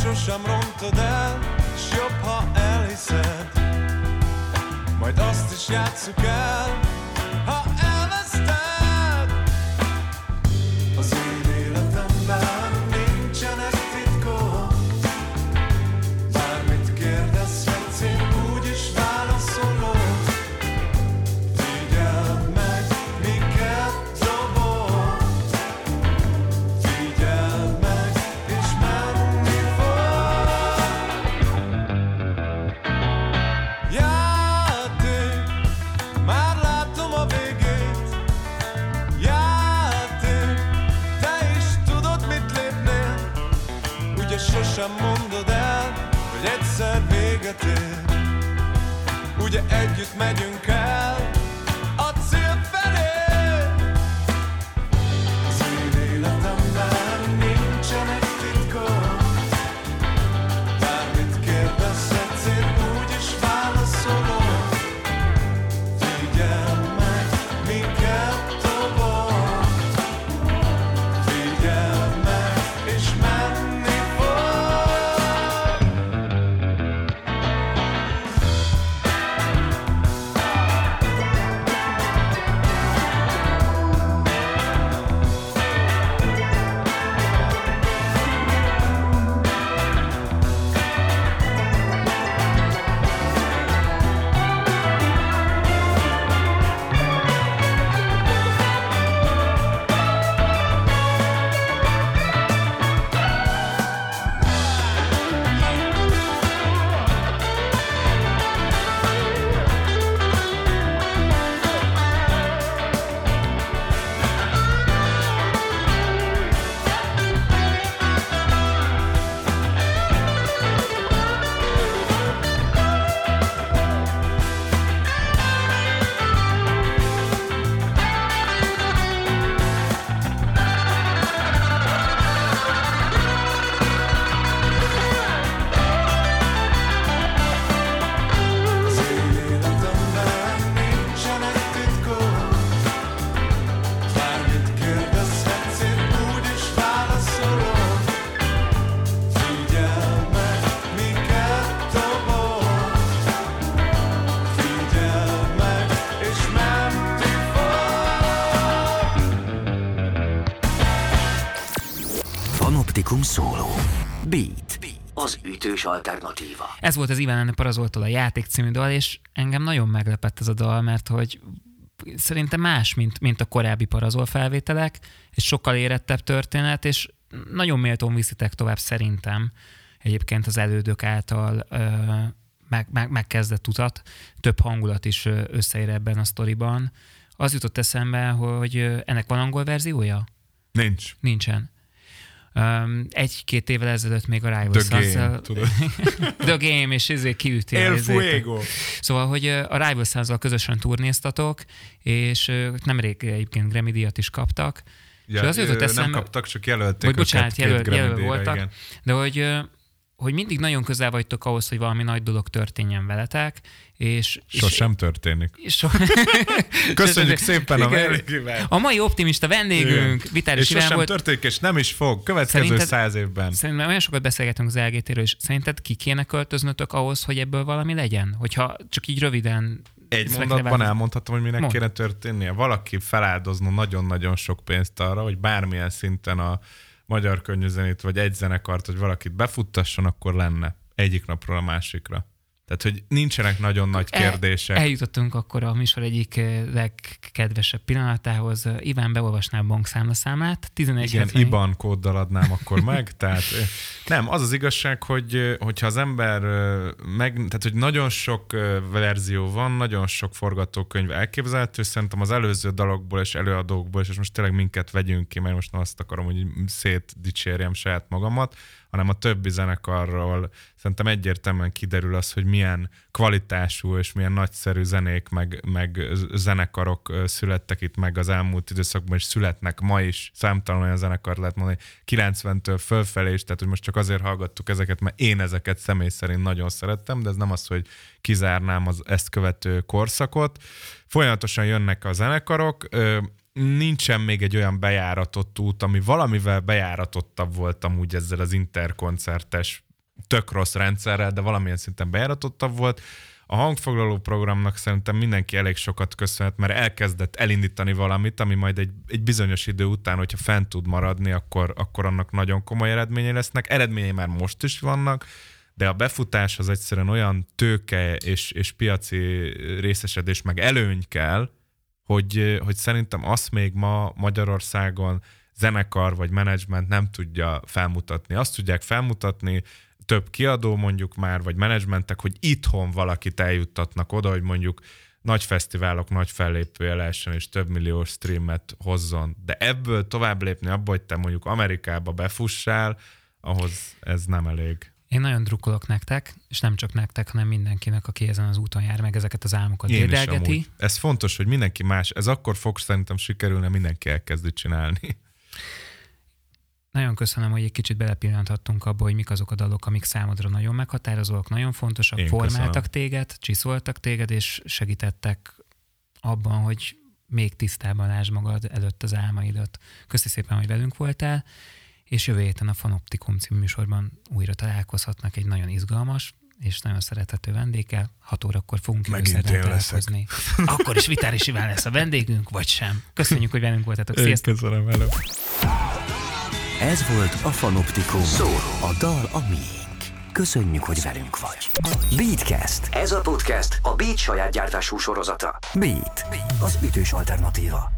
Sosem rontod el, s jobb, ha elhiszed. Majd azt is játsszuk el, Sosem mondod el, hogy egyszer véget ér. Ugye együtt megyünk el Az ütős alternatíva. Ez volt az Iván Parazoltól a játék című dal, és engem nagyon meglepett ez a dal, mert hogy szerintem más, mint, mint a korábbi Parazol felvételek, egy sokkal érettebb történet, és nagyon méltón viszitek tovább szerintem egyébként az elődök által ö, meg, meg, megkezdett utat. Több hangulat is összeér ebben a sztoriban. Az jutott eszembe, hogy ennek van angol verziója? Nincs. Nincsen. Um, egy-két évvel ezelőtt még a Rival The Sons-szel- Game, tudod. <laughs> The Game, és ezért kiüti. El Fuego. Szóval, hogy a Rival sons közösen turnéztatok, és nemrég egyébként Grammy díjat is kaptak, Ja, és az jutott eszembe- Nem kaptak, csak jelölték őket bocsánat, jelöl, jelöl voltak, igen. de hogy, hogy mindig nagyon közel vagytok ahhoz, hogy valami nagy dolog történjen veletek, és... Sosem történik. És, so, <laughs> Köszönjük szépen a Igen. vendégüket. A mai optimista vendégünk. Vitáris És Iván volt. történik, és nem is fog. Következő Szerinted- száz évben. Szerintem olyan sokat beszélgetünk az LGT-ről, és szerinted ki kéne költöznötök ahhoz, hogy ebből valami legyen? Hogyha csak így röviden... Egy mondatban elmondhatom, hogy minek Mondd. kéne történnie. Valaki feláldozna nagyon-nagyon sok pénzt arra, hogy bármilyen szinten a magyar könnyűzenét, vagy egy zenekart, hogy valakit befuttasson, akkor lenne egyik napról a másikra. Tehát, hogy nincsenek nagyon nagy kérdések. El, eljutottunk akkor a műsor egyik eh, legkedvesebb pillanatához. Iván, beolvasná a bankszámlaszámát. 11 Igen, IBAN kóddal adnám akkor meg, tehát ö, nem, az az igazság, hogy ö, hogyha az ember meg, tehát hogy nagyon sok verzió van, nagyon sok forgatókönyv elképzelhető, szerintem az előző dalokból és előadókból, és most tényleg minket vegyünk ki, mert most nem azt akarom, hogy szétdicsérjem saját magamat, hanem a többi zenekarról szerintem egyértelműen kiderül az, hogy milyen kvalitású és milyen nagyszerű zenék, meg, meg zenekarok születtek itt meg az elmúlt időszakban, és születnek ma is. Számtalan olyan zenekar lehet mondani, 90-től fölfelé is, tehát hogy most csak azért hallgattuk ezeket, mert én ezeket személy szerint nagyon szerettem, de ez nem az, hogy kizárnám az ezt követő korszakot. Folyamatosan jönnek a zenekarok, nincsen még egy olyan bejáratott út, ami valamivel bejáratottabb volt amúgy ezzel az interkoncertes tök rossz rendszerrel, de valamilyen szinten bejáratottabb volt. A hangfoglaló programnak szerintem mindenki elég sokat köszönhet, mert elkezdett elindítani valamit, ami majd egy, egy bizonyos idő után, hogyha fent tud maradni, akkor, akkor annak nagyon komoly eredményei lesznek. Eredményei már most is vannak, de a befutás az egyszerűen olyan tőke és, és piaci részesedés meg előny kell, hogy, hogy szerintem azt még ma Magyarországon zenekar vagy menedzsment nem tudja felmutatni. Azt tudják felmutatni, több kiadó mondjuk már, vagy menedzsmentek, hogy itthon valakit eljuttatnak oda, hogy mondjuk nagy fesztiválok, nagy fellépője lehessen, és több millió streamet hozzon. De ebből tovább lépni abba, hogy te mondjuk Amerikába befussál, ahhoz ez nem elég. Én nagyon drukkolok nektek, és nem csak nektek, hanem mindenkinek, aki ezen az úton jár, meg ezeket az álmokat Én dédelgeti. Ez fontos, hogy mindenki más, ez akkor fog szerintem sikerülni, mindenki elkezdi csinálni. Nagyon köszönöm, hogy egy kicsit belepillanthattunk abba, hogy mik azok a dalok, amik számodra nagyon meghatározóak, nagyon fontosak, Én formáltak köszönöm. téged, csiszoltak téged, és segítettek abban, hogy még tisztában lásd magad előtt az álmaidat. Köszi szépen, hogy velünk voltál, és jövő héten a Fanoptikum című műsorban újra találkozhatnak egy nagyon izgalmas és nagyon szerethető vendéggel. 6 órakor fogunk Megint én leszek. találkozni. Akkor is Vitáris Iván lesz a vendégünk, vagy sem. Köszönjük, hogy velünk voltatok. Én Sziasztok! köszönöm elő. Ez volt a Fanoptikum. A dal a miénk. Köszönjük, hogy velünk vagy. Beatcast. Ez a podcast a Beat saját gyártású sorozata. Beat, az ütős alternatíva.